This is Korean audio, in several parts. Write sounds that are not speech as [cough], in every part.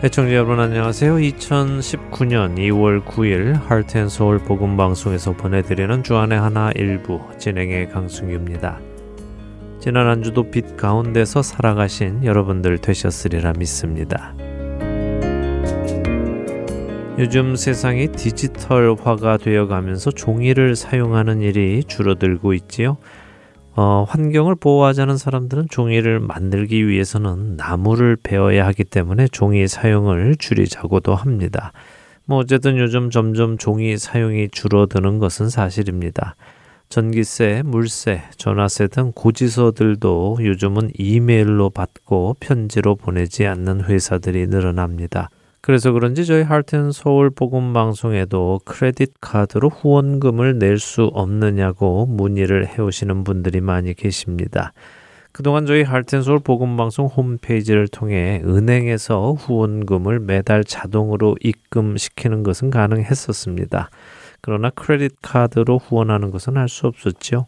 애청자 여러분 안녕하세요. 2019년 2월 9일 할텐서울 복음방송에서 보내드리는 주안의 하나 일부 진행의 강승규입니다. 지난 한 주도 빛 가운데서 살아가신 여러분들 되셨으리라 믿습니다. 요즘 세상이 디지털화가 되어가면서 종이를 사용하는 일이 줄어들고 있지요. 어, 환경을 보호하자는 사람들은 종이를 만들기 위해서는 나무를 베어야 하기 때문에 종이 사용을 줄이자고도 합니다. 뭐 어쨌든 요즘 점점 종이 사용이 줄어드는 것은 사실입니다. 전기세, 물세, 전화세 등 고지서들도 요즘은 이메일로 받고 편지로 보내지 않는 회사들이 늘어납니다. 그래서 그런지 저희 할텐 서울 복음 방송에도 크레딧 카드로 후원금을 낼 수 없느냐고 문의를 해 오시는 분들이 많이 계십니다. 그동안 저희 할텐 서울 복음 방송 홈페이지를 통해 은행에서 후원금을 매달 자동으로 입금시키는 것은 가능했었습니다. 그러나 크레딧 카드로 후원하는 것은 할 수 없었죠.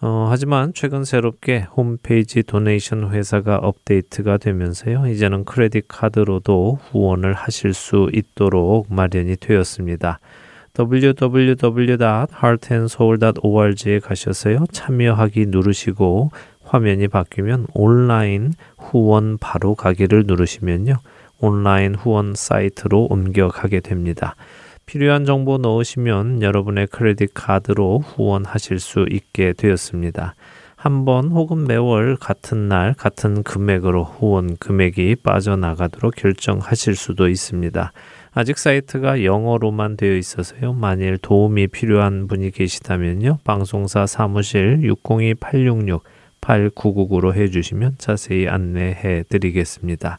어, 하지만 최근 새롭게 홈페이지 도네이션 회사가 업데이트가 되면서요. 이제는 크레딧 카드로도 후원을 하실 수 있도록 마련이 되었습니다. www.heartandsoul.org에 가셔서요. 참여하기 누르시고 화면이 바뀌면 온라인 후원 바로 가기를 누르시면요. 온라인 후원 사이트로 옮겨가게 됩니다. 필요한 정보 넣으시면 여러분의 크레딧 카드로 후원하실 수 있게 되었습니다. 한 번 혹은 매월 같은 날 같은 금액으로 후원 금액이 빠져나가도록 결정하실 수도 있습니다. 아직 사이트가 영어로만 되어 있어서요. 만일 도움이 필요한 분이 계시다면요. 방송사 사무실 602-866-8999로 해주시면 자세히 안내해 드리겠습니다.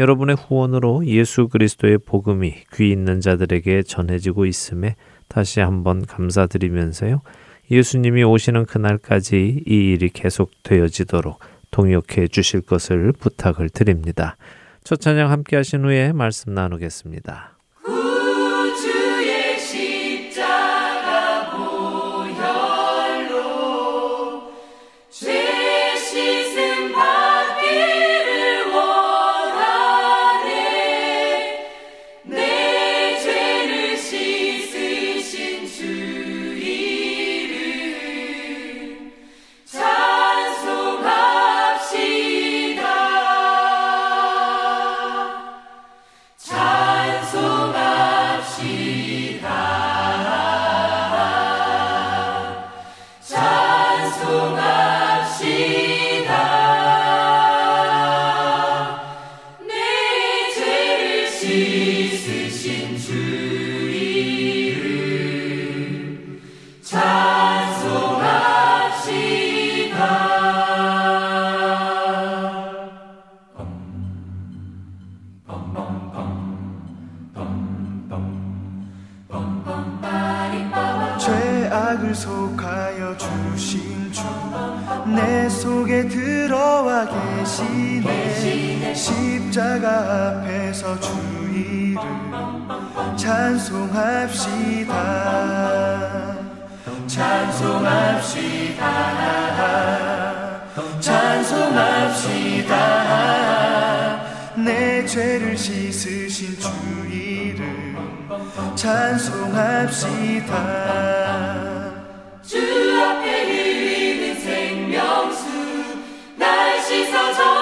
여러분의 후원으로 예수 그리스도의 복음이 귀 있는 자들에게 전해지고 있음에 다시 한번 감사드리면서요. 예수님이 오시는 그날까지 이 일이 계속되어지도록 동역해 주실 것을 부탁을 드립니다. 첫 찬양 함께 하신 후에 말씀 나누겠습니다. 속하여 주신 주 내 속에 들어와 계시네. 십자가 앞에서 주의를 찬송합시다. 찬송합시다. 찬송합시다. 내 죄를 씻으신 주의를 찬송합시다. 주 앞에 흘리는 생명수 날 씻어줘.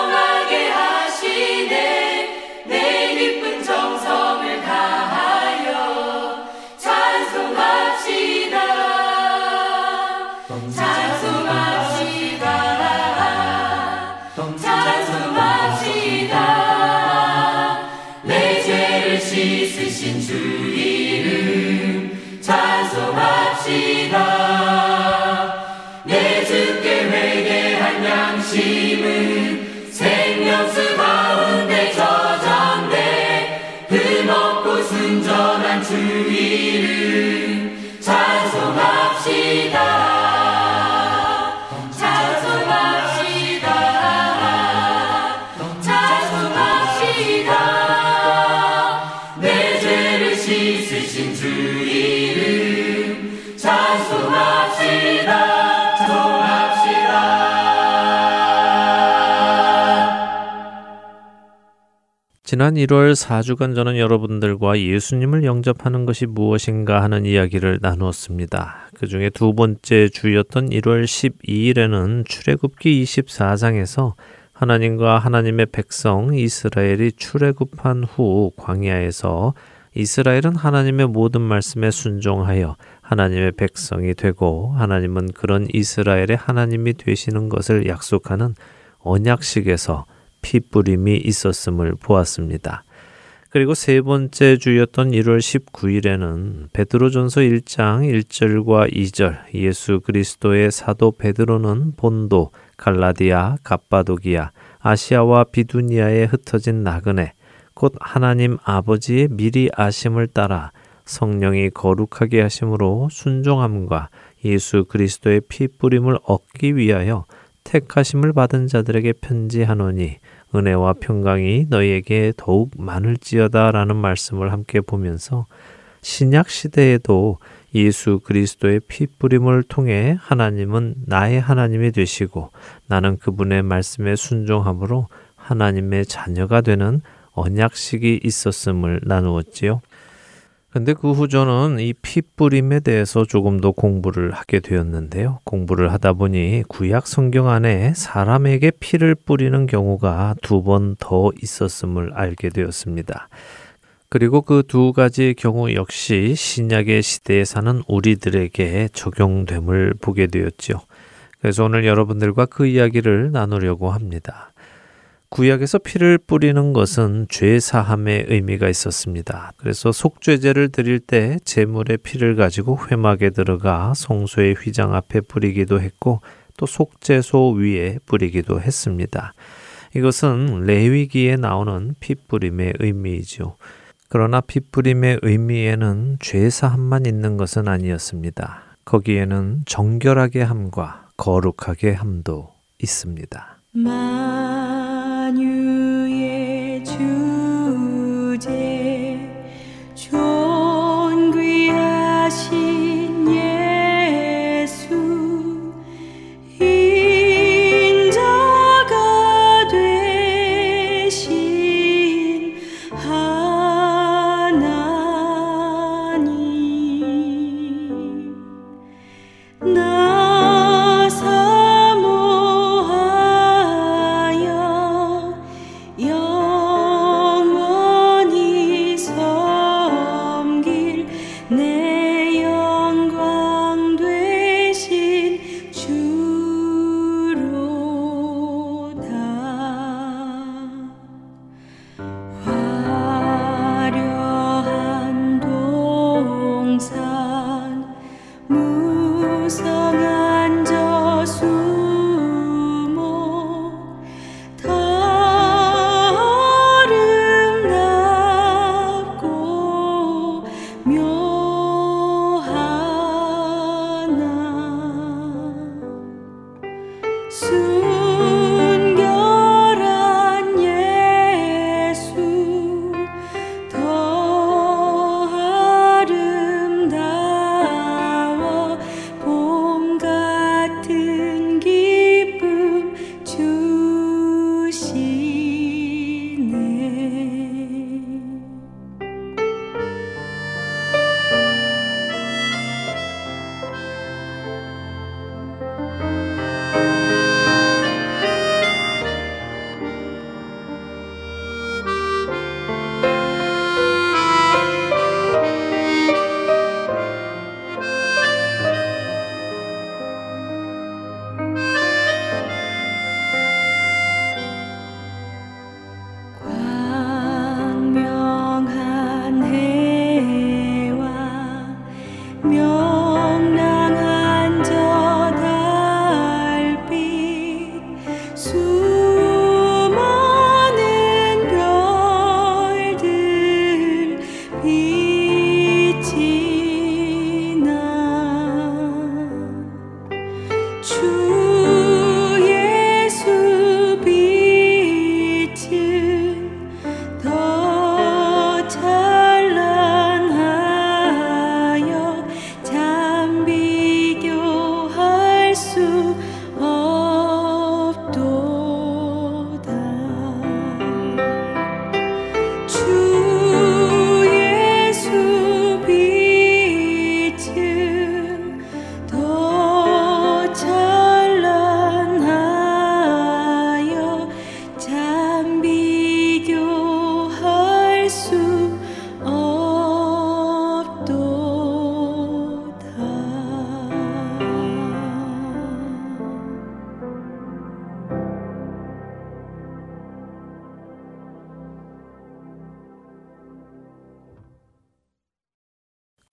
지난 1월 4주간 저는 여러분들과 예수님을 영접하는 것이 무엇인가 하는 이야기를 나누었습니다. 그 중에 두 번째 주였던 1월 12일에는 출애굽기 24장에서 하나님과 하나님의 백성 이스라엘이 출애굽한 후 광야에서 이스라엘은 하나님의 모든 말씀에 순종하여 하나님의 백성이 되고 하나님은 그런 이스라엘의 하나님이 되시는 것을 약속하는 언약식에서 피 뿌림이 있었음을 보았습니다. 그리고 세 번째 주였던 1월 19일에는 베드로전서 1장 1절과 2절 예수 그리스도의 사도 베드로는 본도, 갈라디아, 갑바도기아, 아시아와 비두니아에 흩어진 나그네 곧 하나님 아버지의 미리 아심을 따라 성령이 거룩하게 하심으로 순종함과 예수 그리스도의 피 뿌림을 얻기 위하여 택하심을 받은 자들에게 편지하노니 은혜와 평강이 너희에게 더욱 많을지어다라는 말씀을 함께 보면서 신약 시대에도 예수 그리스도의 피 뿌림을 통해 하나님은 나의 하나님이 되시고 나는 그분의 말씀에 순종함으로 하나님의 자녀가 되는 언약식이 있었음을 나누었지요. 근데 그 후 저는 이 피뿌림에 대해서 조금 더 공부를 하게 되었는데요. 공부를 하다 보니 구약 성경 안에 사람에게 피를 뿌리는 경우가 두 번 더 있었음을 알게 되었습니다. 그리고 그 두 가지 경우 역시 신약의 시대에 사는 우리들에게 적용됨을 보게 되었지요. 그래서 오늘 여러분들과 그 이야기를 나누려고 합니다. 구약에서 피를 뿌리는 것은 죄 사함의 의미가 있었습니다. 그래서 속죄제를 드릴 때 제물의 피를 가지고 회막에 들어가 성소의 휘장 앞에 뿌리기도 했고 또 속죄소 위에 뿌리기도 했습니다. 이것은 레위기에 나오는 피 뿌림의 의미이죠. 그러나 피 뿌림의 의미에는 죄 사함만 있는 것은 아니었습니다. 거기에는 정결하게 함과 거룩하게 함도 있습니다. 만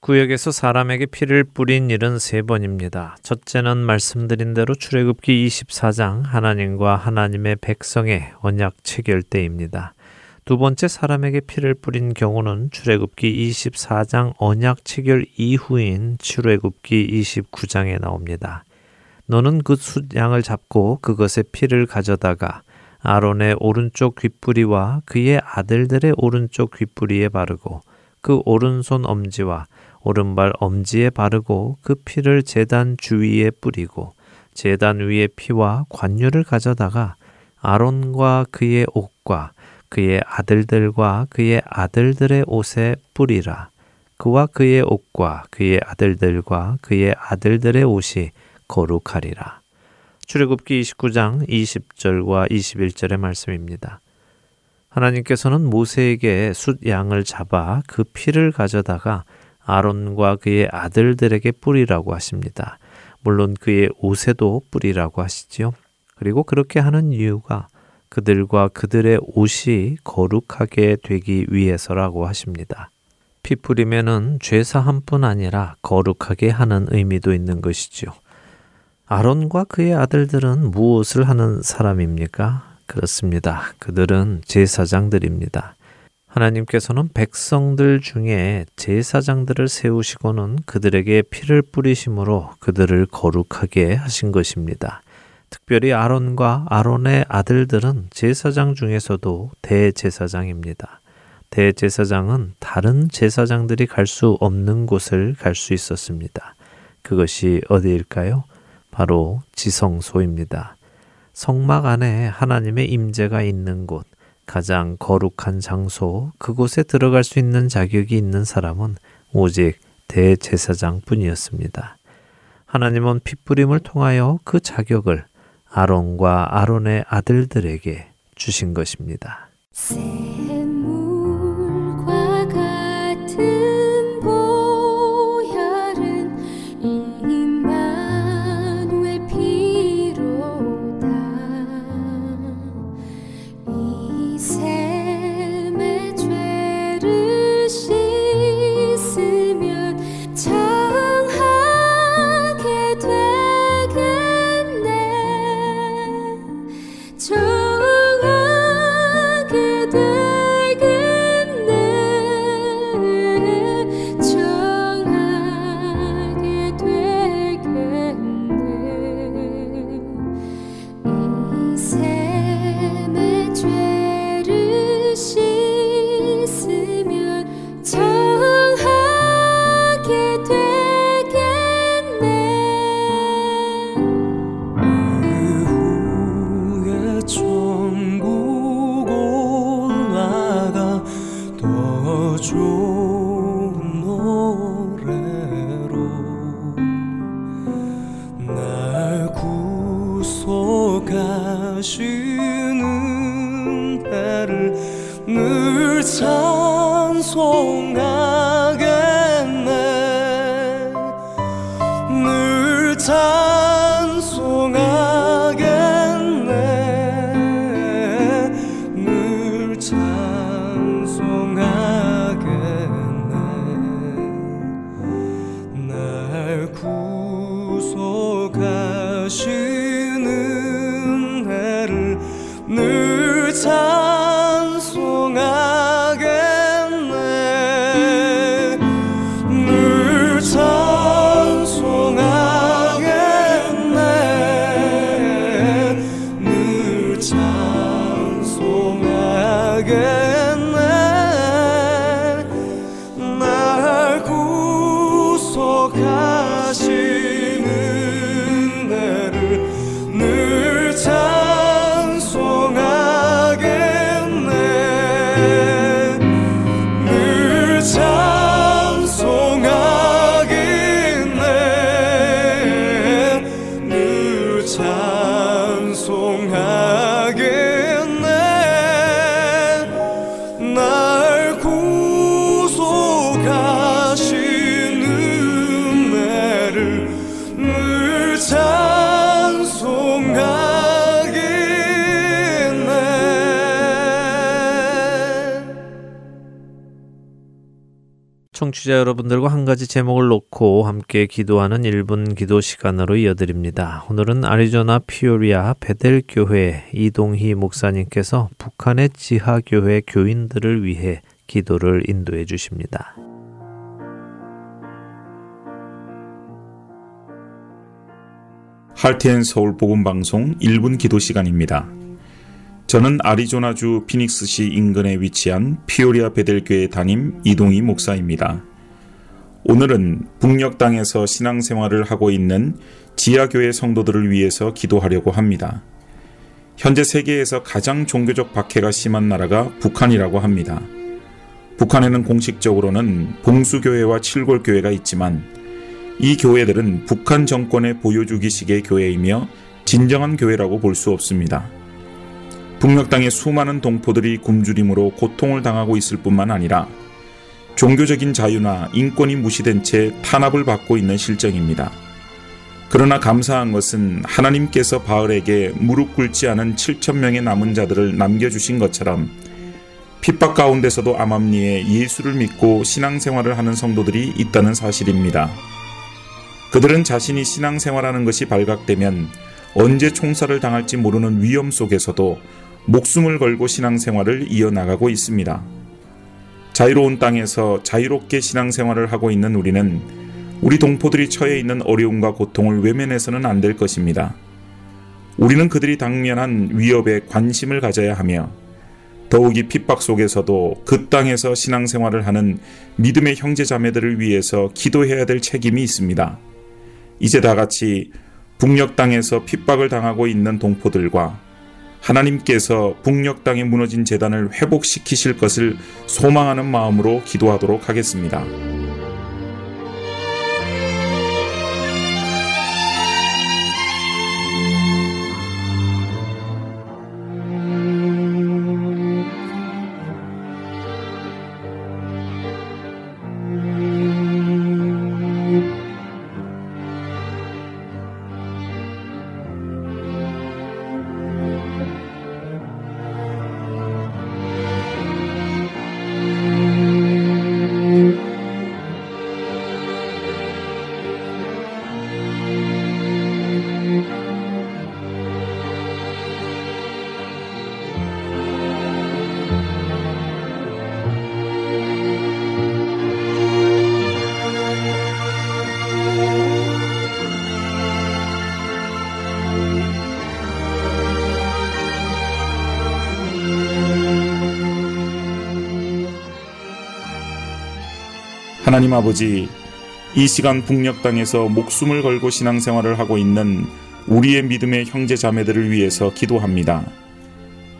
구역에서 사람에게 피를 뿌린 일은 세 번입니다. 첫째는 말씀드린 대로 출애굽기 24장 하나님과 하나님의 백성의 언약 체결 때입니다. 두 번째 사람에게 피를 뿌린 경우는 출애굽기 24장 언약 체결 이후인 출애굽기 29장에 나옵니다. 너는 그 숫양을 잡고 그것의 피를 가져다가 아론의 오른쪽 귓뿌리와 그의 아들들의 오른쪽 귓뿌리에 바르고 그 오른손 엄지와 오른발 엄지에 바르고 그 피를 제단 주위에 뿌리고 제단 위에 피와 관유를 가져다가 아론과 그의 옷과 그의 아들들과 그의 아들들의 옷에 뿌리라. 그와 그의 옷과 그의 아들들과 그의 아들들의 옷이 거룩하리라. 출애굽기 29장 20절과 21절의 말씀입니다. 하나님께서는 모세에게 숫 양을 잡아 그 피를 가져다가 아론과 그의 아들들에게 뿌리라고 하십니다. 물론 그의 옷에도 뿌리라고 하시지요. 그리고 그렇게 하는 이유가 그들과 그들의 옷이 거룩하게 되기 위해서라고 하십니다. 피 뿌리면은 죄사함뿐 아니라 거룩하게 하는 의미도 있는 것이지요. 아론과 그의 아들들은 무엇을 하는 사람입니까? 그렇습니다. 그들은 제사장들입니다. 하나님께서는 백성들 중에 제사장들을 세우시고는 그들에게 피를 뿌리심으로 그들을 거룩하게 하신 것입니다. 특별히 아론과 아론의 아들들은 제사장 중에서도 대제사장입니다. 대제사장은 다른 제사장들이 갈 수 없는 곳을 갈 수 있었습니다. 그것이 어디일까요? 바로 지성소입니다. 성막 안에 하나님의 임재가 있는 곳, 가장 거룩한 장소, 그곳에 들어갈 수 있는 자격이 있는 사람은 오직 대제사장 뿐이었습니다. 하나님은 핏부림을 통하여 그 자격을 아론과 아론의 아들들에게 주신 것입니다. 샘 청취자 여러분들과 한 가지 제목을 놓고 함께 기도하는 1분 기도 시간으로 이어드립니다. 오늘은 아리조나 피오리아 베델 교회 이동희 목사님께서 북한의 지하 교회 교인들을 위해 기도를 인도해 주십니다. 할텐 서울 복음 방송 1분 기도 시간입니다. 저는 아리조나주 피닉스시 인근에 위치한 피오리아 베델교회 담임 이동희 목사입니다. 오늘은 북녘 땅에서 신앙생활을 하고 있는 지하교회 성도들을 위해서 기도하려고 합니다. 현재 세계에서 가장 종교적 박해가 심한 나라가 북한이라고 합니다. 북한에는 공식적으로는 봉수교회와 칠골교회가 있지만 이 교회들은 북한 정권의 보여주기식의 교회이며 진정한 교회라고 볼 수 없습니다. 북녘 땅의 수많은 동포들이 굶주림으로 고통을 당하고 있을 뿐만 아니라 종교적인 자유나 인권이 무시된 채 탄압을 받고 있는 실정입니다. 그러나 감사한 것은 하나님께서 바울에게 무릎 꿇지 않은 7천 명의 남은 자들을 남겨주신 것처럼 핍박 가운데서도 암암리에 예수를 믿고 신앙생활을 하는 성도들이 있다는 사실입니다. 그들은 자신이 신앙생활하는 것이 발각되면 언제 총살을 당할지 모르는 위험 속에서도 목숨을 걸고 신앙생활을 이어나가고 있습니다. 자유로운 땅에서 자유롭게 신앙생활을 하고 있는 우리는 우리 동포들이 처해 있는 어려움과 고통을 외면해서는 안 될 것입니다. 우리는 그들이 당면한 위협에 관심을 가져야 하며 더욱이 핍박 속에서도 그 땅에서 신앙생활을 하는 믿음의 형제 자매들을 위해서 기도해야 될 책임이 있습니다. 이제 다 같이 북녘 땅에서 핍박을 당하고 있는 동포들과 하나님께서 북녘 땅에 무너진 재단을 회복시키실 것을 소망하는 마음으로 기도하도록 하겠습니다. 하나님 아버지, 이 시간 북녘 땅에서 목숨을 걸고 신앙생활을 하고 있는 우리의 믿음의 형제 자매들을 위해서 기도합니다.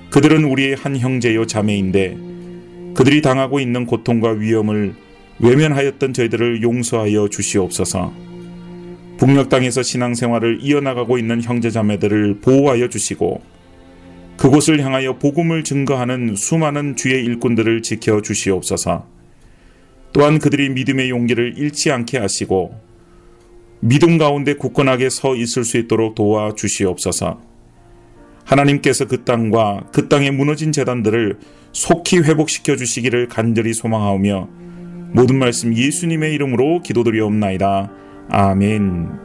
그들은 우리의 한 형제요 자매인데 그들이 당하고 있는 고통과 위험을 외면하였던 저희들을 용서하여 주시옵소서. 북녘 땅에서 신앙생활을 이어나가고 있는 형제 자매들을 보호하여 주시고 그곳을 향하여 복음을 증거하는 수많은 주의 일꾼들을 지켜 주시옵소서. 또한 그들이 믿음의 용기를 잃지 않게 하시고 믿음 가운데 굳건하게 서 있을 수 있도록 도와 주시옵소서. 하나님께서 그 땅과 그 땅에 무너진 재단들을 속히 회복시켜 주시기를 간절히 소망하오며 모든 말씀 예수님의 이름으로 기도드리옵나이다. 아멘.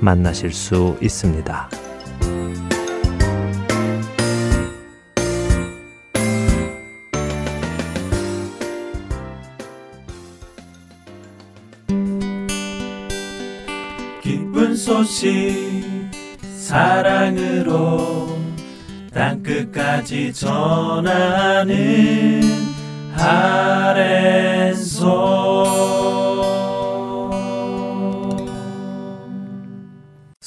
만나실 수 있습니다. 기쁜 소식 사랑으로 땅끝까지 전하는 아랜소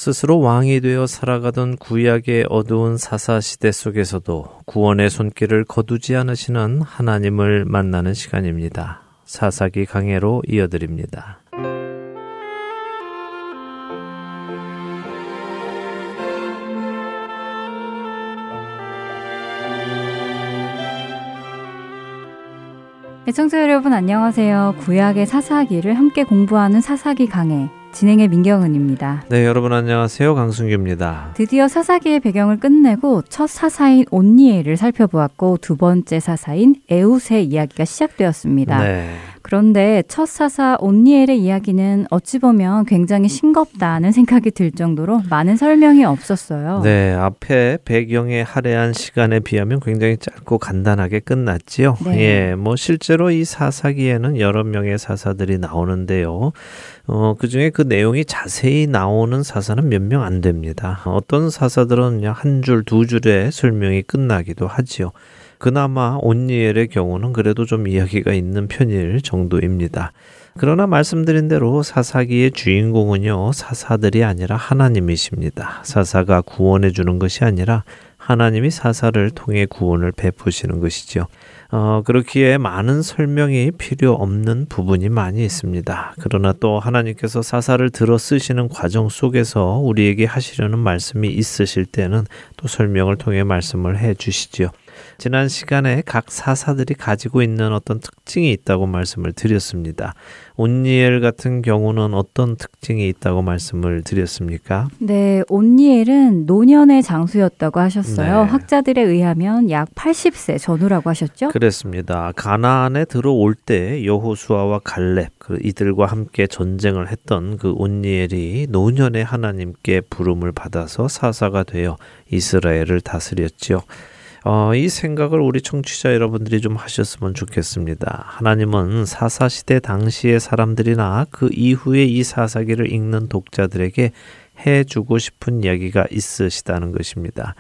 스스로 왕이 되어 살아가던 구약의 어두운 사사 시대 속에서도 구원의 손길을 거두지 않으시는 하나님을 만나는 시간입니다. 사사기 강해로 이어드립니다. 애청자 여러분 안녕하세요. 구약의 사사기를 함께 공부하는 사사기 강해 진행의 민경은입니다. 네, 여러분 안녕하세요. 강순규입니다. 드디어 사사기의 배경을 끝내고 첫 사사인 온니엘을 살펴보았고 두 번째 사사인 에웃의 이야기가 시작되었습니다. 네. 그런데 첫 사사 온니엘의 이야기는 어찌 보면 굉장히 싱겁다는 생각이 들 정도로 많은 설명이 없었어요. 네, 앞에 배경의 할애한 시간에 비하면 굉장히 짧고 간단하게 끝났지요. 네. 예, 뭐 실제로 이 사사기에는 여러 명의 사사들이 나오는데요. 어, 그 중에 그 내용이 자세히 나오는 사사는 몇 명 안 됩니다. 어떤 사사들은 한 줄, 두 줄의 설명이 끝나기도 하지요. 그나마 온니엘의 경우는 그래도 좀 이야기가 있는 편일 정도입니다. 그러나 말씀드린 대로 사사기의 주인공은요, 사사들이 아니라 하나님이십니다. 사사가 구원해 주는 것이 아니라 하나님이 사사를 통해 구원을 베푸시는 것이죠. 어, 그렇기에 많은 설명이 필요 없는 부분이 많이 있습니다. 그러나 또 하나님께서 사사를 들어 쓰시는 과정 속에서 우리에게 하시려는 말씀이 있으실 때는 또 설명을 통해 말씀을 해 주시지요. 지난 시간에 각 사사들이 가지고 있는 어떤 특징이 있다고 말씀을 드렸습니다. 온니엘 같은 경우는 어떤 특징이 있다고 말씀을 드렸습니까? 네, 온니엘은 노년의 장수였다고 하셨어요. 네. 학자들에 의하면 약 80세 전후라고 하셨죠? 그랬습니다. 가나안에 들어올 때 여호수아와 갈렙 그 이들과 함께 전쟁을 했던 그 온니엘이 노년의 하나님께 부름을 받아서 사사가 되어 이스라엘을 다스렸지요. 어, 이 생각을 우리 청취자 여러분들이 좀 하셨으면 좋겠습니다. 하나님은 사사시대 당시의 사람들이나 그 이후에 이 사사기를 읽는 독자들에게 해주고 싶은 이야기가 있으시다는 것입니다.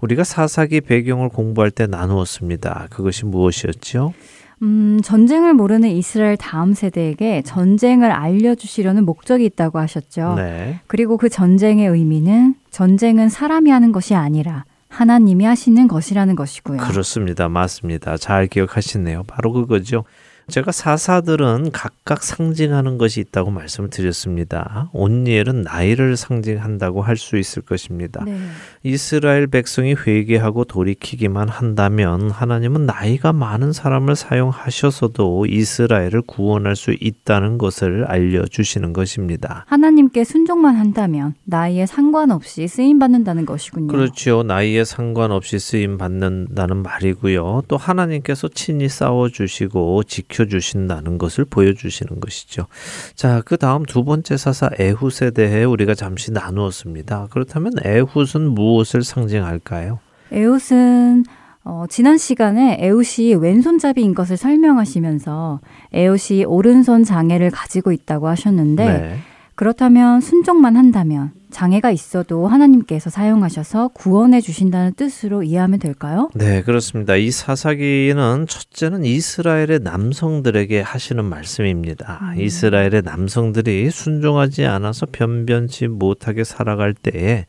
우리가 사사기 배경을 공부할 때 나누었습니다. 그것이 무엇이었죠? 음, 전쟁을 모르는 이스라엘 다음 세대에게 전쟁을 알려주시려는 목적이 있다고 하셨죠. 네. 그리고 그 전쟁의 의미는 전쟁은 사람이 하는 것이 아니라 하나님이 하시는 것이라는 것이고요. 그렇습니다. 맞습니다. 잘 기억하시네요. 바로 그거죠. 제가 사사들은 각각 상징하는 것이 있다고 말씀을 드렸습니다. 온니엘은 나이를 상징한다고 할 수 있을 것입니다. 네. 이스라엘 백성이 회개하고 돌이키기만 한다면 하나님은 나이가 많은 사람을 사용하셔서도 이스라엘을 구원할 수 있다는 것을 알려주시는 것입니다. 하나님께 순종만 한다면 나이에 상관없이 쓰임 받는다는 것이군요. 그렇죠. 나이에 상관없이 쓰임 받는다는 말이고요. 또 하나님께서 친히 싸워 주시고 지켜 주신다는 것을 보여주시는 것이죠. 자, 그 다음 두 번째 사사 에훗에 대해 우리가 잠시 나누었습니다. 그렇다면 에훗은 무엇을 상징할까요? 에웃은 어, 지난 시간에 에웃이 왼손잡이인 것을 설명하시면서 에웃이 오른손 장애를 가지고 있다고 하셨는데 네. 그렇다면 순종만 한다면 장애가 있어도 하나님께서 사용하셔서 구원해 주신다는 뜻으로 이해하면 될까요? 네, 그렇습니다. 이 사사기는 첫째는 이스라엘의 남성들에게 하시는 말씀입니다. 이스라엘의 남성들이 순종하지 않아서 변변치 못하게 살아갈 때에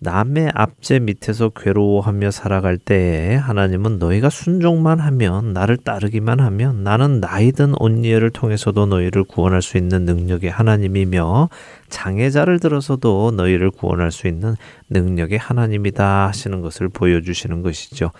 남의 압제 밑에서 괴로워하며 살아갈 때에 하나님은 너희가 순종만 하면 나를 따르기만 하면 나는 나이든 온니엘을 통해서도 너희를 구원할 수 있는 능력의 하나님이며 장애자를 들어서도 너희를 구원할 수 있는 능력의 하나님이다 하시는 것을 보여주시는 것이죠.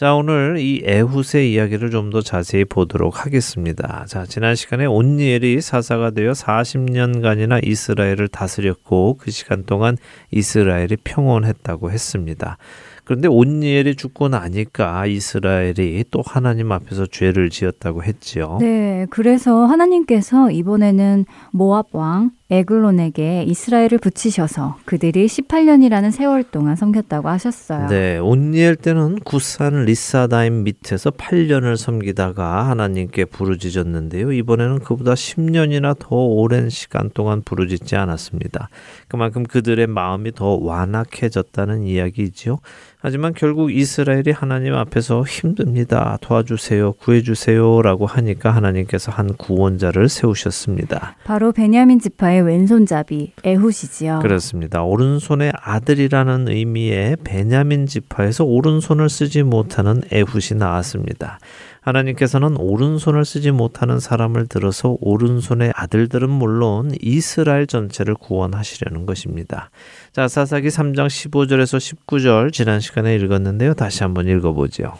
자, 오늘 이 에훗의 이야기를 좀 더 자세히 보도록 하겠습니다. 자, 지난 시간에 온니엘이 사사가 되어 40년간이나 이스라엘을 다스렸고 그 시간 동안 이스라엘이 평온했다고 했습니다. 그런데 온니엘이 죽고 나니까 이스라엘이 또 하나님 앞에서 죄를 지었다고 했지요. 네, 그래서 하나님께서 이번에는 모압 왕 에글론에게 이스라엘을 붙이셔서 그들이 18년이라는 세월 동안 섬겼다고 하셨어요. 네, 온니엘 때는 구산 리사다임 밑에서 8년을 섬기다가 하나님께 부르짖었는데요. 이번에는 그보다 10년이나 더 오랜 시간 동안 부르짖지 않았습니다. 그만큼 그들의 마음이 더 완악해졌다는 이야기지요. 하지만 결국 이스라엘이 하나님 앞에서 힘듭니다. 도와주세요. 구해주세요라고 하니까 하나님께서 한 구원자를 세우셨습니다. 바로 베냐민 지파의 왼손잡이 에훗이지요. 그렇습니다. 오른손의 아들이라는 의미의 베냐민 지파에서 오른손을 쓰지 못하는 에훗이 나왔습니다. 하나님께서는 오른손을 쓰지 못하는 사람을 들어서 오른손의 아들들은 물론 이스라엘 전체를 구원하시려는 것입니다. 자, 사사기 3장 15절에서 19절 지난 시간에 읽었는데요. 다시 한번 읽어보죠.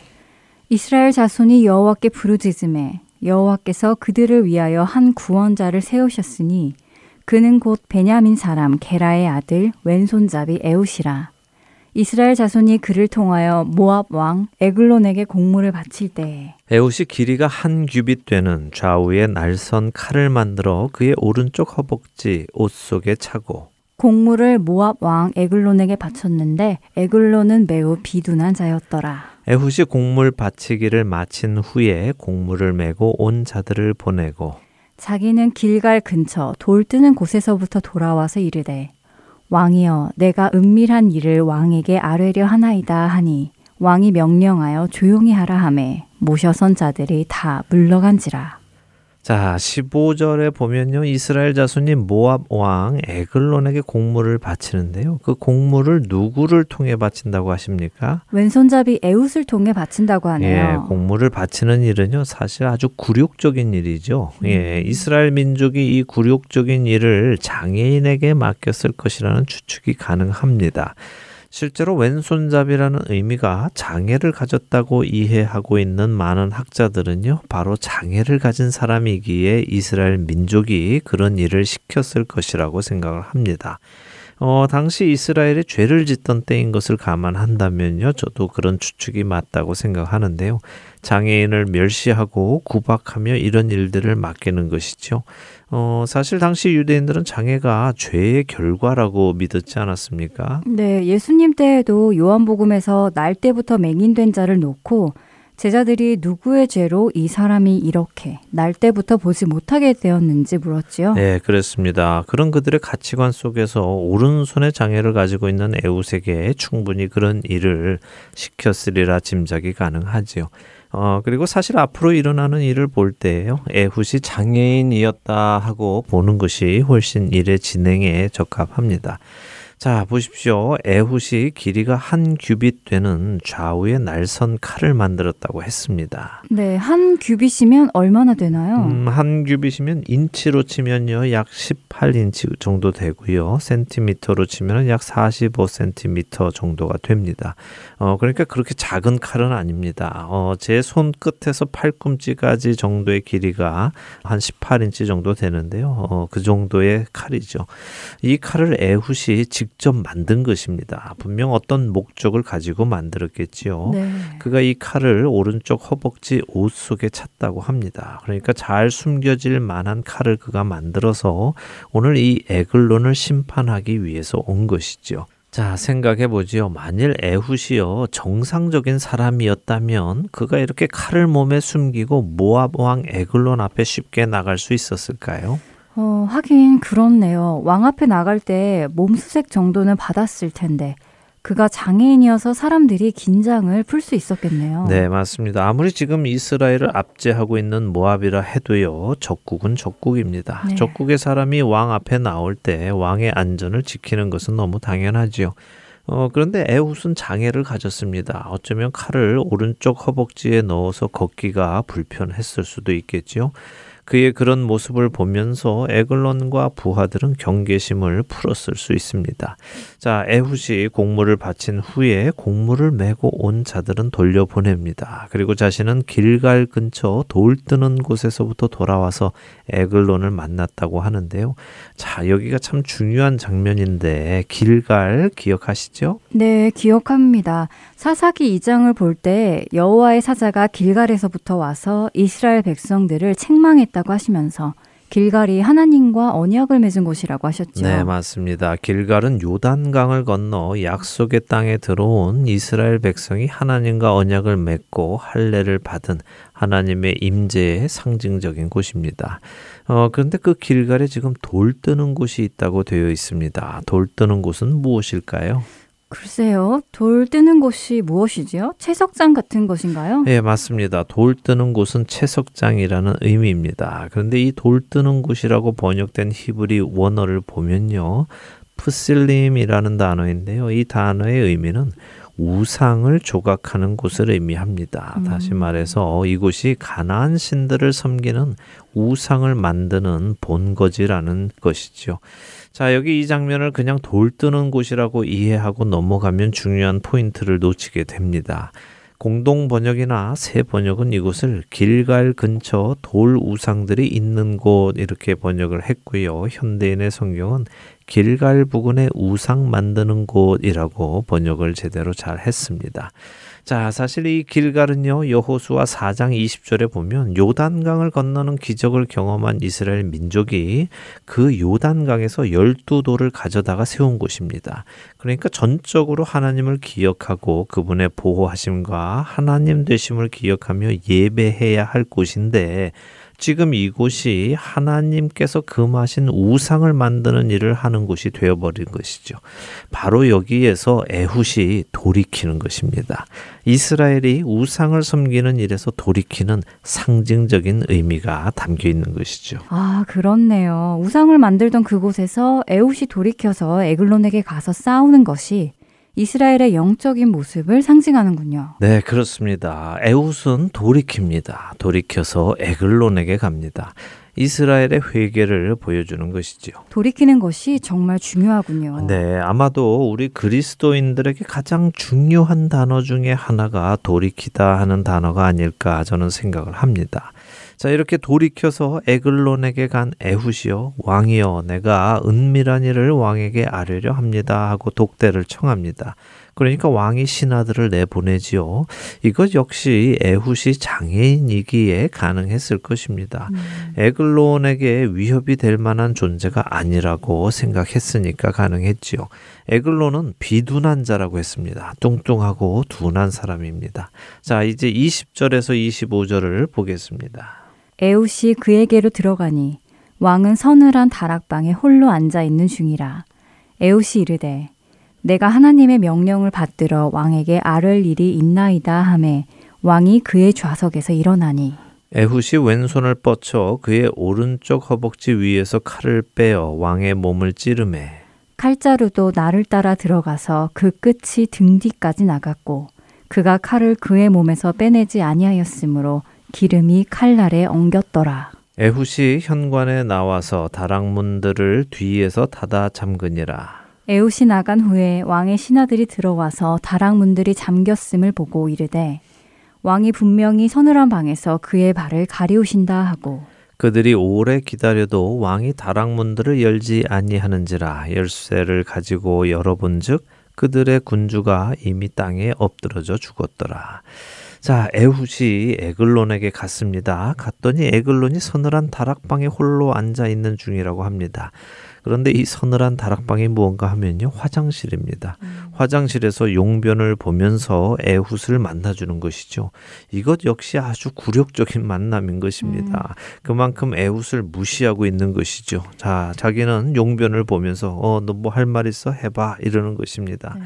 이스라엘 자손이 여호와께 부르짖음에 여호와께서 그들을 위하여 한 구원자를 세우셨으니 그는 곧 베냐민 사람 게라의 아들 왼손잡이 에웃이라. 이스라엘 자손이 그를 통하여 모압 왕 에글론에게 공물을 바칠 때에 에웃이 길이가 한 규빗 되는 좌우에 날선 칼을 만들어 그의 오른쪽 허벅지 옷 속에 차고 공물을 모압 왕 에글론에게 바쳤는데 에글론은 매우 비둔한 자였더라. 에훗이 공물 바치기를 마친 후에 공물을 메고 온 자들을 보내고 자기는 길갈 근처 돌 뜨는 곳에서부터 돌아와서 이르되 왕이여 내가 은밀한 일을 왕에게 아뢰려 하나이다 하니 왕이 명령하여 조용히 하라 하매 모셔선 자들이 다 물러간지라. 자, 15절에 보면요. 이스라엘 자손이 모압 왕 에글론에게 공물을 바치는데요. 그 공물을 누구를 통해 바친다고 하십니까? 왼손잡이 에웃을 통해 바친다고 예, 하네요. 공물을 바치는 일은요. 사실 아주 굴욕적인 일이죠. 예, 이스라엘 민족이 이 굴욕적인 일을 장애인에게 맡겼을 것이라는 추측이 가능합니다. 실제로 왼손잡이라는 의미가 장애를 가졌다고 이해하고 있는 많은 학자들은요, 바로 장애를 가진 사람이기에 이스라엘 민족이 그런 일을 시켰을 것이라고 생각을 합니다. 어, 당시 이스라엘이 죄를 짓던 때인 것을 감안한다면요, 저도 그런 추측이 맞다고 생각하는데요. 장애인을 멸시하고 구박하며 이런 일들을 맡기는 것이죠. 어, 사실 당시 유대인들은 장애가 죄의 결과라고 믿었지 않았습니까? 네, 예수님 때에도 요한복음에서 날 때부터 맹인된 자를 놓고 제자들이 누구의 죄로 이 사람이 이렇게 날 때부터 보지 못하게 되었는지 물었지요. 네, 그렇습니다. 그런 그들의 가치관 속에서 오른손의 장애를 가지고 있는 에웃에게 충분히 그런 일을 시켰으리라 짐작이 가능하지요. 어, 그리고 사실 앞으로 일어나는 일을 볼 때요, 에훗이 장애인이었다 하고 보는 것이 훨씬 일의 진행에 적합합니다. 자, 보십시오. 에훗이 길이가 한 규빗 되는 좌우에 날선 칼을 만들었다고 했습니다. 네, 한 규빗이면 얼마나 되나요? 음, 한 규빗이면 인치로 치면요, 약 18인치 정도 되고요. 센티미터로 치면 약 45cm 정도가 됩니다. 어, 그러니까 그렇게 작은 칼은 아닙니다. 어, 제 손끝에서 팔꿈치까지 정도의 길이가 한 18인치 정도 되는데요. 어, 그 정도의 칼이죠. 이 칼을 에훗이 직접 만든 것입니다. 분명 어떤 목적을 가지고 만들었겠지요. 네. 그가 이 칼을 오른쪽 허벅지 옷 속에 찼다고 합니다. 그러니까 잘 숨겨질 만한 칼을 그가 만들어서 오늘 이 에글론을 심판하기 위해서 온 것이죠. 자, 생각해 보지요. 만일 에훗이요, 정상적인 사람이었다면 그가 이렇게 칼을 몸에 숨기고 모압 왕 에글론 앞에 쉽게 나갈 수 있었을까요? 어, 하긴 그렇네요. 왕 앞에 나갈 때 몸수색 정도는 받았을 텐데 그가 장애인이어서 사람들이 긴장을 풀 수 있었겠네요. 네, 맞습니다. 아무리 지금 이스라엘을 압제하고 있는 모압이라 해도요, 적국은 적국입니다. 네. 적국의 사람이 왕 앞에 나올 때 왕의 안전을 지키는 것은 너무 당연하지요. 어, 그런데 에훗은 장애를 가졌습니다. 어쩌면 칼을 오른쪽 허벅지에 넣어서 걷기가 불편했을 수도 있겠지요. 그의 그런 모습을 보면서 에글론과 부하들은 경계심을 풀었을 수 있습니다. 자, 에훗이 공물을 바친 후에 공물을 메고 온 자들은 돌려보냅니다. 그리고 자신은 길갈 근처 돌 뜨는 곳에서부터 돌아와서 에글론을 만났다고 하는데요. 자, 여기가 참 중요한 장면인데 길갈 기억하시죠? 네, 기억합니다. 사사기 2장을 볼 때 여호와의 사자가 길갈에서부터 와서 이스라엘 백성들을 책망했다 고 하시면서 길갈이 하나님과 언약을 맺은 곳이라고 하셨죠. 네, 맞습니다. 길갈은 요단강을 건너 약속의 땅에 들어온 이스라엘 백성이 하나님과 언약을 맺고 할례를 받은 하나님의 임재의 상징적인 곳입니다. 어, 그런데 그 길갈에 지금 돌 뜨는 곳이 있다고 되어 있습니다. 돌 뜨는 곳은 무엇일까요? 글쎄요, 돌 뜨는 곳이 무엇이지요? 채석장 같은 것인가요? 예, 맞습니다. 돌 뜨는 곳은 채석장이라는 의미입니다. 그런데 이 돌 뜨는 곳이라고 번역된 히브리 원어를 보면요. 페실림이라는 단어인데요. 이 단어의 의미는 우상을 조각하는 곳을 의미합니다. 음. 다시 말해서 이곳이 가나안 신들을 섬기는 우상을 만드는 본거지라는 것이죠. 자, 여기 이 장면을 그냥 돌 뜨는 곳이라고 이해하고 넘어가면 중요한 포인트를 놓치게 됩니다. 공동 번역이나 새 번역은 이곳을 길갈 근처 돌 우상들이 있는 곳 이렇게 번역을 했고요. 현대인의 성경은 길갈 부근에 우상 만드는 곳이라고 번역을 제대로 잘 했습니다. 자, 사실 이 길갈은요, 여호수아 4장 20절에 보면 요단강을 건너는 기적을 경험한 이스라엘 민족이 그 요단강에서 열두 돌을 가져다가 세운 곳입니다. 그러니까 전적으로 하나님을 기억하고 그분의 보호하심과 하나님 되심을 기억하며 예배해야 할 곳인데 지금 이곳이 하나님께서 금하신 우상을 만드는 일을 하는 곳이 되어버린 것이죠. 바로 여기에서 에훗이 돌이키는 것입니다. 이스라엘이 우상을 섬기는 일에서 돌이키는 상징적인 의미가 담겨 있는 것이죠. 아, 그렇네요. 우상을 만들던 그곳에서 에훗이 돌이켜서 에글론에게 가서 싸우는 것이 이스라엘의 영적인 모습을 상징하는군요. 네, 그렇습니다. 에훗은 돌이킵니다. 돌이켜서 에글론에게 갑니다. 이스라엘의 회개를 보여주는 것이지요. 돌이키는 것이 정말 중요하군요. 네, 아마도 우리 그리스도인들에게 가장 중요한 단어 중에 하나가 돌이키다 하는 단어가 아닐까 저는 생각을 합니다. 자, 이렇게 돌이켜서 에글론에게 간 에훗이요. 왕이여, 내가 은밀한 일을 왕에게 아뢰려 합니다. 하고 독대를 청합니다. 그러니까 왕이 신하들을 내보내지요. 이것 역시 에훗이 장애인이기에 가능했을 것입니다. 음. 에글론에게 위협이 될 만한 존재가 아니라고 생각했으니까 가능했지요. 에글론은 비둔한 자라고 했습니다. 뚱뚱하고 둔한 사람입니다. 자, 이제 20절에서 25절을 보겠습니다. 에훗이 그에게로 들어가니 왕은 서늘한 다락방에 홀로 앉아 있는 중이라. 에훗이 이르되 내가 하나님의 명령을 받들어 왕에게 아뢰 일이 있나이다 하매 왕이 그의 좌석에서 일어나니 에훗이 왼손을 뻗쳐 그의 오른쪽 허벅지 위에서 칼을 빼어 왕의 몸을 찌르매 칼자루도 나를 따라 들어가서 그 끝이 등 뒤까지 나갔고 그가 칼을 그의 몸에서 빼내지 아니하였으므로 기름이 칼날에 엉겼더라. 에훗이 현관에 나와서 다락문들을 뒤에서 닫아 잠그니라. 에훗이 나간 후에 왕의 신하들이 들어와서 다락문들이 잠겼음을 보고 이르되 왕이 분명히 서늘한 방에서 그의 발을 가리우신다 하고 그들이 오래 기다려도 왕이 다락문들을 열지 아니하는지라 열쇠를 가지고 열어본즉 그들의 군주가 이미 땅에 엎드러져 죽었더라. 자, 에훗이 에글론에게 갔습니다. 갔더니 에글론이 서늘한 다락방에 홀로 앉아 있는 중이라고 합니다. 그런데 이 서늘한 다락방이 무언가 하면요 화장실입니다. 화장실에서 용변을 보면서 에훗을 만나주는 것이죠. 이것 역시 아주 굴욕적인 만남인 것입니다. 그만큼 에훗을 무시하고 있는 것이죠. 자, 자기는 용변을 보면서 어 너 뭐 할 말 있어 해봐 이러는 것입니다.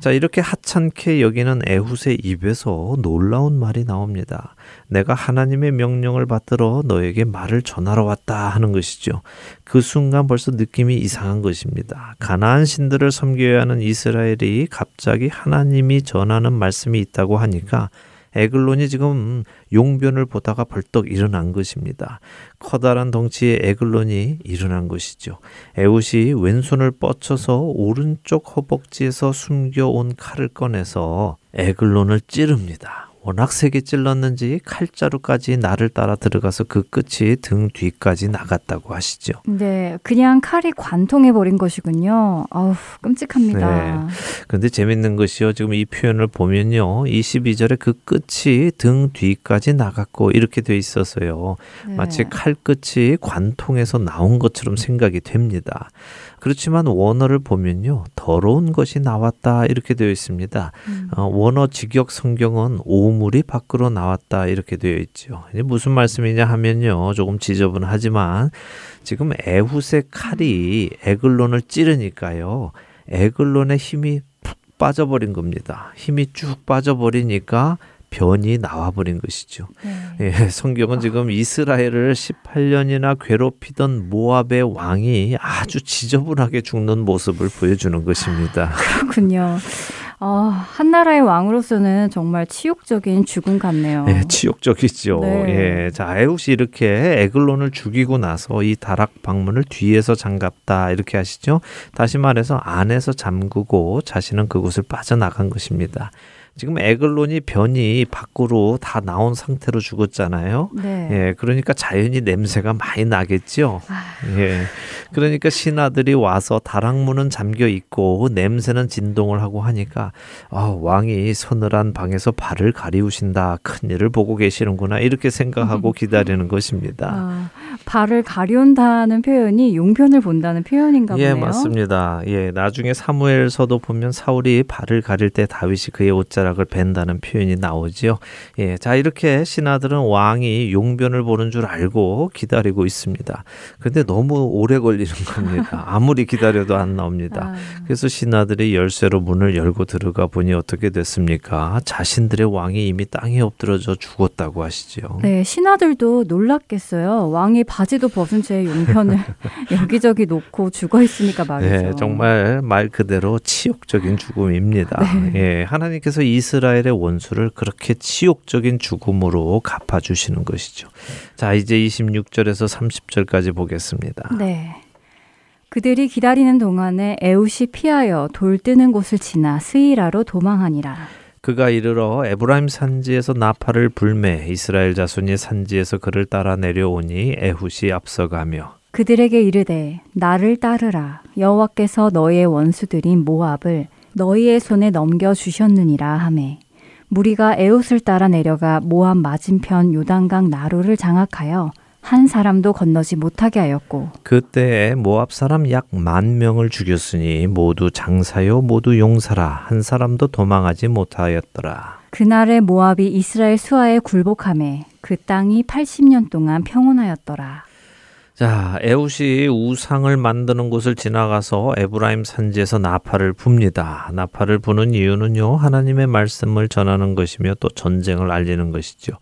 자, 이렇게 하찮게 여기는 에훗의 입에서 놀라운 말이 나옵니다. 내가 하나님의 명령을 받들어 너에게 말을 전하러 왔다 하는 것이죠. 그 순간 벌써 느낌이 이상한 것입니다. 가나안 신들을 섬겨야 하는 이스라엘이 갑자기 하나님이 전하는 말씀이 있다고 하니까 에글론이 지금 용변을 보다가 벌떡 일어난 것입니다. 커다란 덩치의 에글론이 일어난 것이죠. 에웃이 왼손을 뻗쳐서 오른쪽 허벅지에서 숨겨온 칼을 꺼내서 에글론을 찌릅니다. 워낙 세게 찔렀는지 칼자루까지 나를 따라 들어가서 그 끝이 등 뒤까지 나갔다고 하시죠. 네, 그냥 칼이 관통해 버린 것이군요. 아우, 끔찍합니다. 네. 근데 재밌는 것이요. 지금 이 표현을 보면요. 22절에 그 끝이 등 뒤까지 나갔고 이렇게 돼 있어서요. 네. 마치 칼 끝이 관통해서 나온 것처럼 생각이 됩니다. 그렇지만 원어를 보면요. 더러운 것이 나왔다 이렇게 되어 있습니다. 음. 어, 원어 직역 성경은 오물이 밖으로 나왔다 이렇게 되어 있죠. 이게 무슨 말씀이냐 하면요. 조금 지저분하지만 지금 에훗의 칼이 에글론을 찌르니까요. 에글론의 힘이 푹 빠져버린 겁니다. 힘이 쭉 빠져버리니까 변이 나와버린 것이죠. 네. 예, 성경은 지금 이스라엘을 18년이나 괴롭히던 모압의 왕이 아주 지저분하게 죽는 모습을 보여주는 것입니다. 그렇군요. 어, 한 나라의 왕으로서는 정말 치욕적인 죽음 같네요. 예, 치욕적이죠. 네. 예, 자, 에웃이 이렇게 에글론을 죽이고 나서 이 다락 방문을 뒤에서 잠갔다 이렇게 하시죠. 다시 말해서 안에서 잠그고 자신은 그곳을 빠져나간 것입니다. 지금 에글론이 변이 밖으로 다 나온 상태로 죽었잖아요. 네. 예, 그러니까 자연히 냄새가 많이 나겠죠. 아. 예. 그러니까 신하들이 와서 다락문은 잠겨 있고 냄새는 진동을 하고 하니까 아, 왕이 서늘한 방에서 발을 가리우신다. 큰 일을 보고 계시는구나. 이렇게 생각하고 [laughs] 기다리는 것입니다. 아, 발을 가려운다는 표현이 용변을 본다는 표현인가 예, 보네요. 맞습니다. 예, 나중에 사무엘서도 보면 사울이 발을 가릴 때 다윗이 그의 옷자락 을 벤다는 표현이 나오지요. 예, 자 이렇게 신하들은 왕이 용변을 보는 줄 알고 기다리고 있습니다. 근데 너무 오래 걸리는 겁니다. [laughs] 아무리 기다려도 안 나옵니다. 아, 그래서 신하들이 열쇠로 문을 열고 들어가 보니 어떻게 됐습니까? 자신들의 왕이 이미 땅에 엎드러져 죽었다고 하시죠. 네, 신하들도 놀랐겠어요. 왕이 바지도 벗은 채 용변을 [laughs] 여기저기 놓고 죽어 있으니까 말이죠. 네, 정말 말 그대로 치욕적인 죽음입니다. 네. 예, 하나님께서 이 스라엘의 원수를 그렇게 치욕적인 죽음으로 갚아주시는 것이죠. 자, 이제 26절에서 30절까지 보겠습니다. 네. 그들이 기다리는 동안에 에웃이 피하여 돌 뜨는 곳을 지나 스이라로 도망하니라. 그가 이르러 에브라임 산지에서 나팔을 불매 이스라엘 자손이 산지에서 그를 따라 내려오니 에훗이 앞서가며 그들에게 이르되 나를 따르라 여호와께서 너희의 원수들인 모압을 너희의 손에 넘겨 주셨느니라 하매 무리가 에웃을 따라 내려가 모압 맞은편 요단강 나루를 장악하여 한 사람도 건너지 못하게 하였고 그때에 모압 사람 약 만 명을 죽였으니 모두 장사요 모두 용사라 한 사람도 도망하지 못하였더라. 그날에 모압이 이스라엘 수하에 굴복함에 그 땅이 80년 동안 평온하였더라. 자, 에웃이 우상을 만드는 곳을 지나가서 에브라임 산지에서 나팔을 붑니다. 나팔을 부는 이유는요, 하나님의 말씀을 전하는 것이며 또 전쟁을 알리는 것이죠.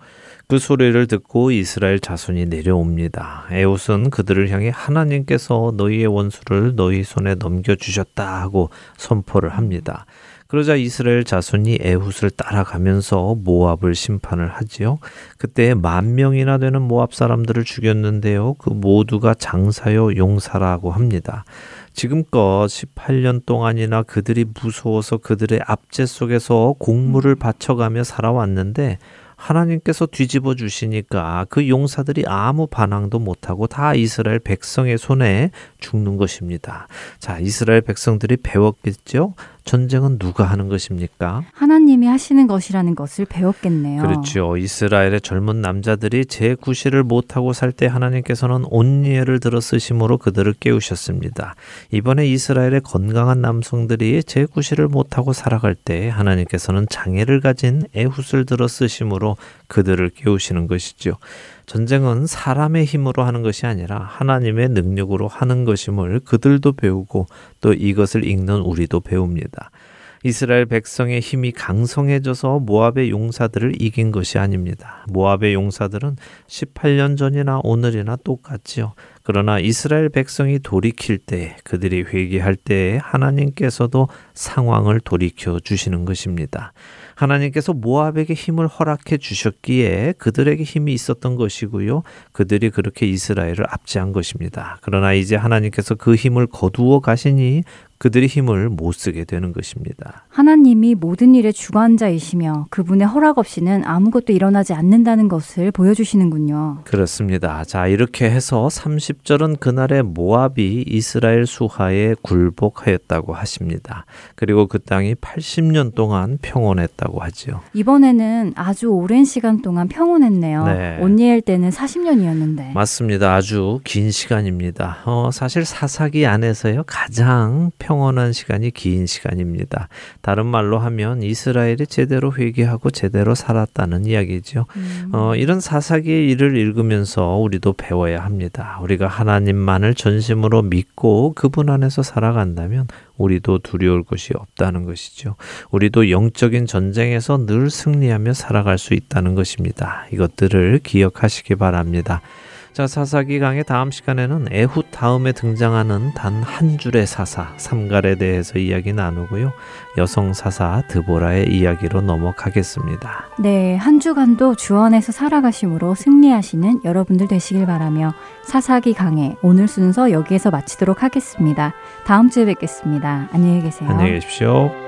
그 소리를 듣고 이스라엘 자손이 내려옵니다. 에웃은 그들을 향해 하나님께서 너희의 원수를 너희 손에 넘겨주셨다 하고 선포를 합니다. 그러자 이스라엘 자손이 에훗을 따라가면서 모압을 심판을 하지요. 그때 만 명이나 되는 모압 사람들을 죽였는데요. 그 모두가 장사요 용사라고 합니다. 지금껏 18년 동안이나 그들이 무서워서 그들의 압제 속에서 공물을 바쳐가며 살아왔는데 하나님께서 뒤집어 주시니까 그 용사들이 아무 반항도 못하고 다 이스라엘 백성의 손에 죽는 것입니다. 자, 이스라엘 백성들이 배웠겠죠? 전쟁은 누가 하는 것입니까? 하나님이 하시는 것이라는 것을 배웠겠네요. 그렇죠. 이스라엘의 젊은 남자들이 제 구실을 못하고 살 때 하나님께서는 온니엘을 들어 쓰심으로 그들을 깨우셨습니다. 이번에 이스라엘의 건강한 남성들이 제 구실을 못하고 살아갈 때 하나님께서는 장애를 가진 에훗을 들어 쓰심으로 그들을 깨우시는 것이죠. 전쟁은 사람의 힘으로 하는 것이 아니라 하나님의 능력으로 하는 것임을 그들도 배우고 또 이것을 읽는 우리도 배웁니다. 이스라엘 백성의 힘이 강성해져서 모압의 용사들을 이긴 것이 아닙니다. 모압의 용사들은 18년 전이나 오늘이나 똑같지요. 그러나 이스라엘 백성이 돌이킬 때, 그들이 회개할 때에 하나님께서도 상황을 돌이켜 주시는 것입니다. 하나님께서 모압에게 힘을 허락해 주셨기에 그들에게 힘이 있었던 것이고요. 그들이 그렇게 이스라엘을 압제한 것입니다. 그러나 이제 하나님께서 그 힘을 거두어 가시니 그들이 힘을 못 쓰게 되는 것입니다. 하나님이 모든 일의 주관자이시며 그분의 허락 없이는 아무것도 일어나지 않는다는 것을 보여주시는군요. 그렇습니다. 자, 이렇게 해서 30절은 그날의 모압이 이스라엘 수하에 굴복하였다고 하십니다. 그리고 그 땅이 80년 동안 평온했다고 하지요. 이번에는 아주 오랜 시간 동안 평온했네요. 네. 온니엘 때는 40년이었는데. 맞습니다. 아주 긴 시간입니다. 어, 사실 사사기 안에서요 가장 평 온한 시간이 긴 시간입니다. 다른 말로 하면 이스라엘이 제대로 회개하고 제대로 살았다는 이야기죠. 어, 이런 사사기의 일을 읽으면서 우리도 배워야 합니다. 우리가 하나님만을 전심으로 믿고 그분 안에서 살아간다면 우리도 두려울 것이 없다는 것이죠. 우리도 영적인 전쟁에서 늘 승리하며 살아갈 수 있다는 것입니다. 이것들을 기억하시기 바랍니다. 자, 사사기 강의 다음 시간에는 에훗 다음에 등장하는 단 한 줄의 사사, 삼갈에 대해서 이야기 나누고요. 여성 사사 드보라의 이야기로 넘어가겠습니다. 네, 한 주간도 주 안에서 살아가심으로 승리하시는 여러분들 되시길 바라며 사사기 강의 오늘 순서 여기에서 마치도록 하겠습니다. 다음 주에 뵙겠습니다. 안녕히 계세요. 안녕히 계십시오.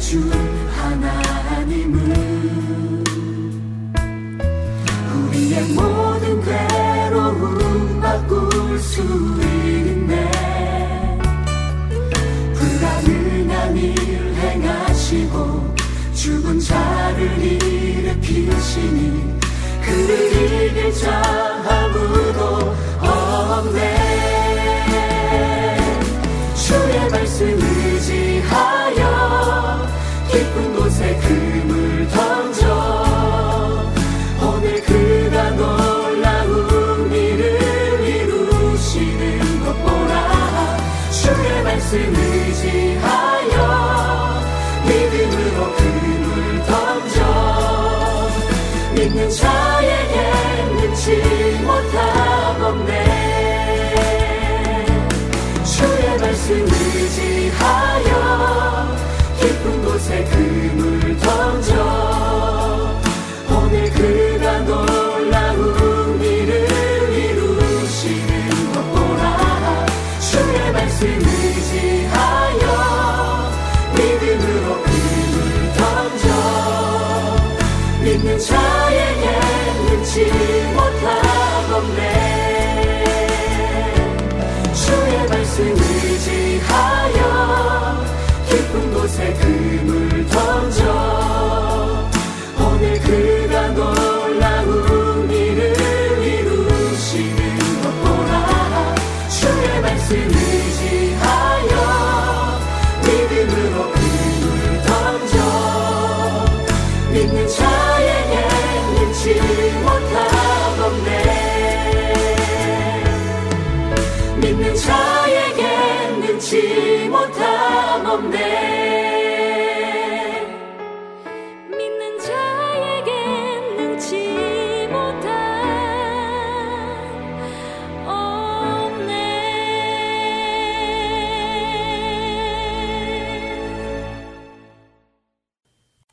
주 하나님은 우리의 모든 괴로움 바꿀 수 있네. 불가능한 일 행하시고 죽은 자를 일으키시니 그를 이길 자 능치 못함 없네. 주의 말씀 의지하여 깊은 곳에 금을 던져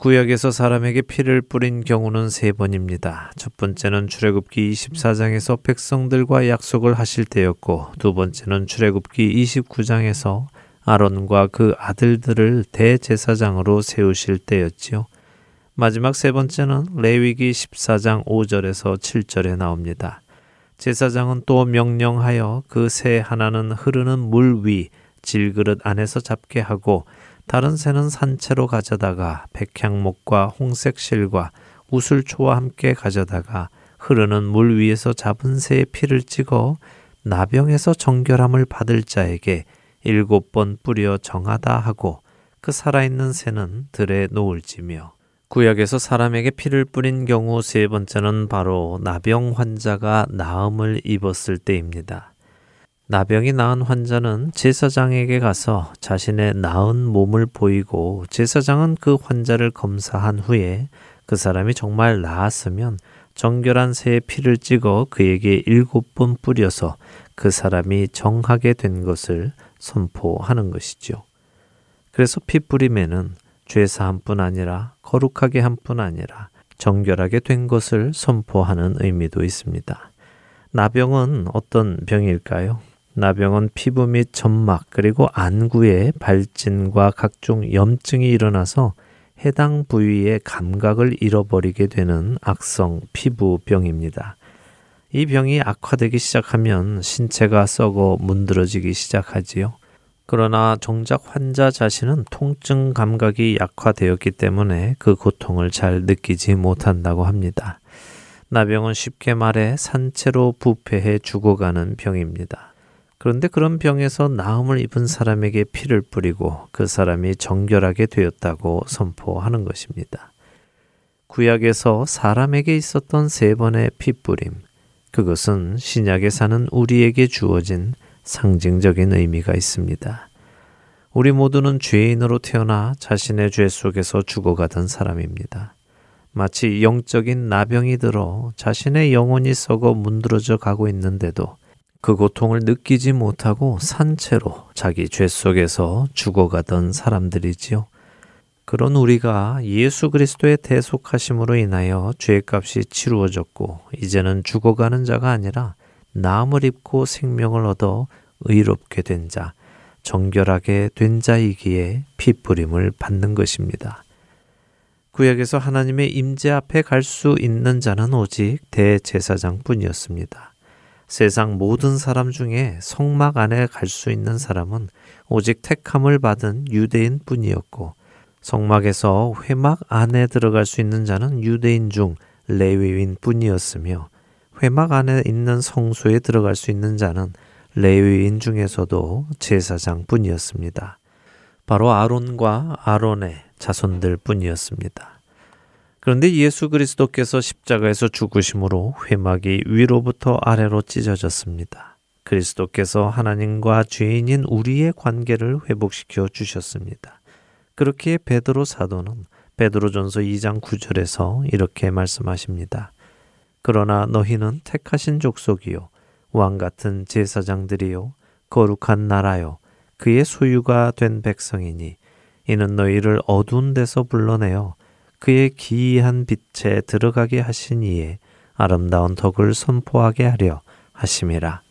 구약에서 사람에게 피를 뿌린 경우는 세 번입니다. 첫 번째는 출애굽기 24장에서 백성들과 약속을 하실 때였고 두 번째는 출애굽기 29장에서 아론과 그 아들들을 대제사장으로 세우실 때였지요. 마지막 세 번째는 레위기 14장 5절에서 7절에 나옵니다. 제사장은 또 명령하여 그 새 하나는 흐르는 물 위 질그릇 안에서 잡게 하고 다른 새는 산채로 가져다가 백향목과 홍색 실과 우슬초와 함께 가져다가 흐르는 물 위에서 잡은 새의 피를 찍어 나병에서 정결함을 받을 자에게 일곱 번 뿌려 정하다 하고 그 살아있는 새는 들에 놓을지며 구약에서 사람에게 피를 뿌린 경우 세 번째는 바로 나병 환자가 나음을 입었을 때입니다. 나병이 나은 환자는 제사장에게 가서 자신의 나은 몸을 보이고 제사장은 그 환자를 검사한 후에 그 사람이 정말 나았으면 정결한 새의 피를 찍어 그에게 일곱 번 뿌려서 그 사람이 정하게 된 것을 선포하는 것이죠. 그래서 피 뿌림에는 죄사함뿐 아니라 거룩하게 함뿐 아니라 정결하게 된 것을 선포하는 의미도 있습니다. 나병은 어떤 병일까요? 나병은 피부 및 점막 그리고 안구에 발진과 각종 염증이 일어나서 해당 부위의 감각을 잃어버리게 되는 악성 피부병입니다. 이 병이 악화되기 시작하면 신체가 썩어 문드러지기 시작하지요. 그러나 정작 환자 자신은 통증 감각이 약화되었기 때문에 그 고통을 잘 느끼지 못한다고 합니다. 나병은 쉽게 말해 산채로 부패해 죽어가는 병입니다. 그런데 그런 병에서 나음을 입은 사람에게 피를 뿌리고 그 사람이 정결하게 되었다고 선포하는 것입니다. 구약에서 사람에게 있었던 세 번의 피뿌림, 그것은 신약에 사는 우리에게 주어진 상징적인 의미가 있습니다. 우리 모두는 죄인으로 태어나 자신의 죄 속에서 죽어가던 사람입니다. 마치 영적인 나병이 들어 자신의 영혼이 썩어 문드러져 가고 있는데도 그 고통을 느끼지 못하고 산채로 자기 죄 속에서 죽어가던 사람들이지요. 그런 우리가 예수 그리스도의 대속하심으로 인하여 죄값이 치루어졌고 이제는 죽어가는 자가 아니라 나음을 입고 생명을 얻어 의롭게 된 자, 정결하게 된 자이기에 피뿌림을 받는 것입니다. 구약에서 하나님의 임재 앞에 갈 수 있는 자는 오직 대제사장뿐이었습니다. 세상 모든 사람 중에 성막 안에 갈 수 있는 사람은 오직 택함을 받은 유대인 뿐이었고 성막에서 회막 안에 들어갈 수 있는 자는 유대인 중 레위인 뿐이었으며 회막 안에 있는 성소에 들어갈 수 있는 자는 레위인 중에서도 제사장 뿐이었습니다. 바로 아론과 아론의 자손들 뿐이었습니다. 그런데 예수 그리스도께서 십자가에서 죽으심으로 회막이 위로부터 아래로 찢어졌습니다. 그리스도께서 하나님과 죄인인 우리의 관계를 회복시켜 주셨습니다. 그렇게 베드로 사도는 베드로전서 2장 9절에서 이렇게 말씀하십니다. 그러나 너희는 택하신 족속이요 왕 같은 제사장들이요 거룩한 나라요 그의 소유가 된 백성이니 이는 너희를 어두운 데서 불러내어 그의 기이한 빛에 들어가게 하신 이에 아름다운 덕을 선포하게 하려 하심이라.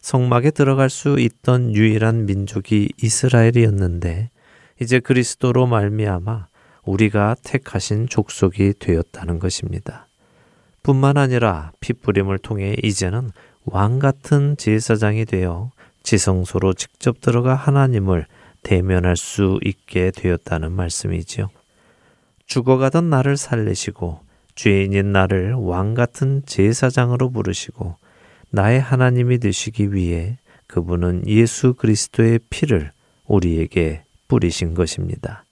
성막에 들어갈 수 있던 유일한 민족이 이스라엘이었는데 이제 그리스도로 말미암아 우리가 택하신 족속이 되었다는 것입니다. 뿐만 아니라 핏부림을 통해 이제는 왕 같은 제사장이 되어 지성소로 직접 들어가 하나님을 대면할 수 있게 되었다는 말씀이지요. 죽어가던 나를 살리시고 죄인인 나를 왕 같은 제사장으로 부르시고 나의 하나님이 되시기 위해 그분은 예수 그리스도의 피를 우리에게 뿌리신 것입니다.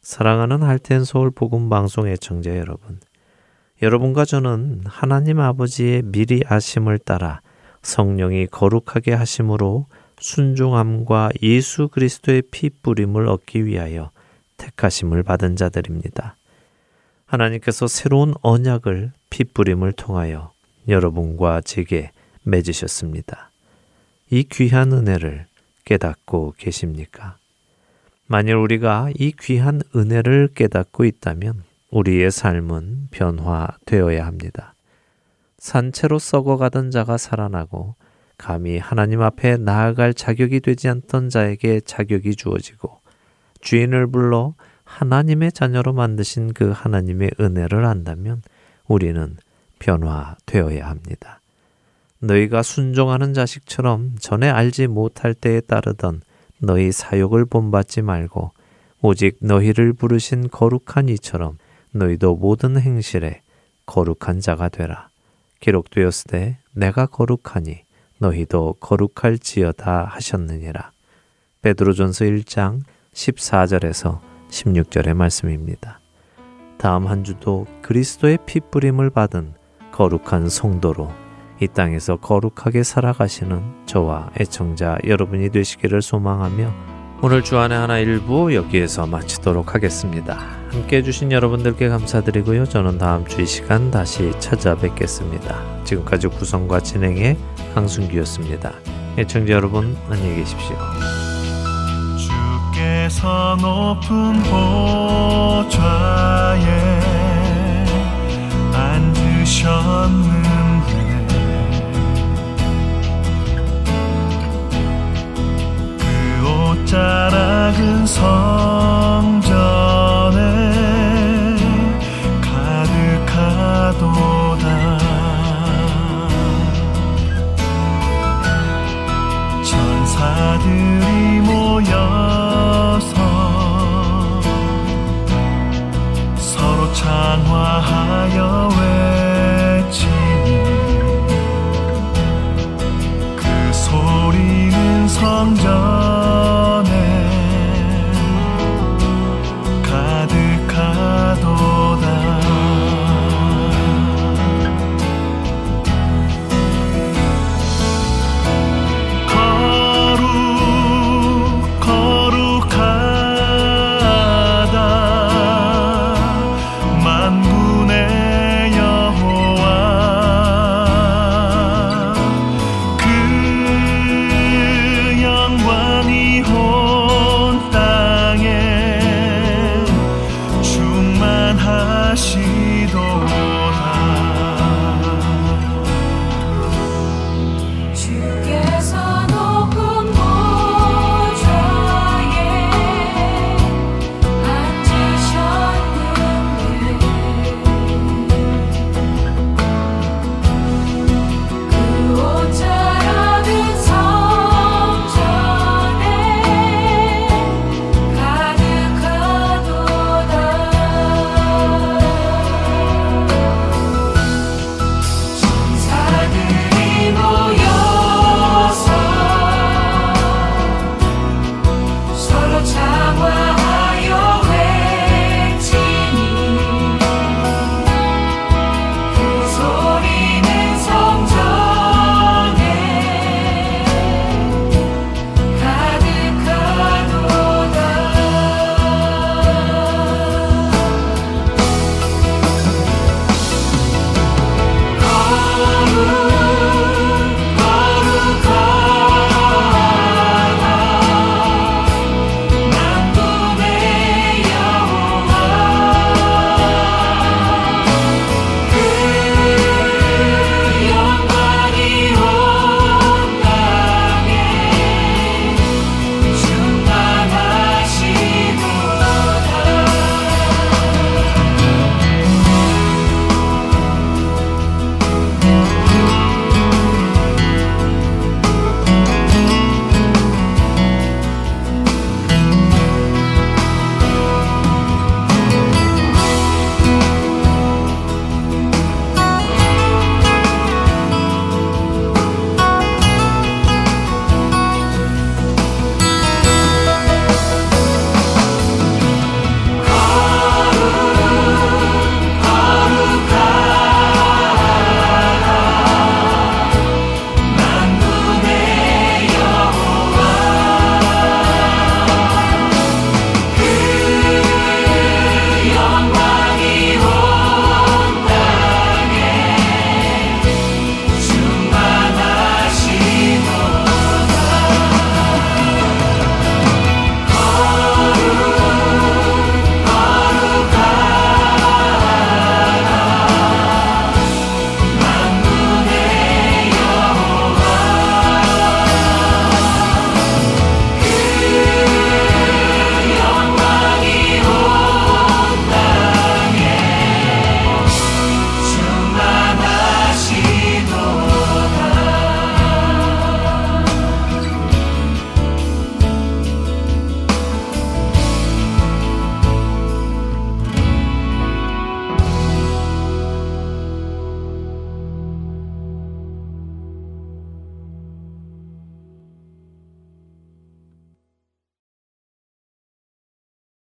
사랑하는 할텐 서울 복음 방송 애청자 여러분. 여러분과 저는 하나님 아버지의 미리 아심을 따라 성령이 거룩하게 하심으로 순종함과 예수 그리스도의 피 뿌림을 얻기 위하여 택하심을 받은 자들입니다. 하나님께서 새로운 언약을 피 뿌림을 통하여 여러분과 제게 맺으셨습니다. 이 귀한 은혜를 깨닫고 계십니까? 만일 우리가 이 귀한 은혜를 깨닫고 있다면 우리의 삶은 변화되어야 합니다. 산채로 썩어가던 자가 살아나고 감히 하나님 앞에 나아갈 자격이 되지 않던 자에게 자격이 주어지고 주인을 불러 하나님의 자녀로 만드신 그 하나님의 은혜를 안다면 우리는 변화되어야 합니다. 너희가 순종하는 자식처럼 전에 알지 못할 때에 따르던 너희 사욕을 본받지 말고 오직 너희를 부르신 거룩한 이처럼 너희도 모든 행실에 거룩한 자가 되라. 기록되었을 때 내가 거룩하니 너희도 거룩할지어다 하셨느니라. 베드로전서 1장 14절에서 16절의 말씀입니다. 다음 한 주도 그리스도의 피 뿌림을 받은 거룩한 성도로 이 땅에서 거룩하게 살아가시는 저와 애청자 여러분이 되시기를 소망하며 오늘 주안의 하나 일부 여기에서 마치도록 하겠습니다. 함께 해주신 여러분들께 감사드리고요. 저는 다음 주 이 시간 다시 찾아뵙겠습니다. 지금까지 구성과 진행의 강순기였습니다. 애청자 여러분 안녕히 계십시오. 주께서 높은 보좌에 앉으셨는데 그 옷자락은 성전 찬화하여 외치니 그 소리는 성전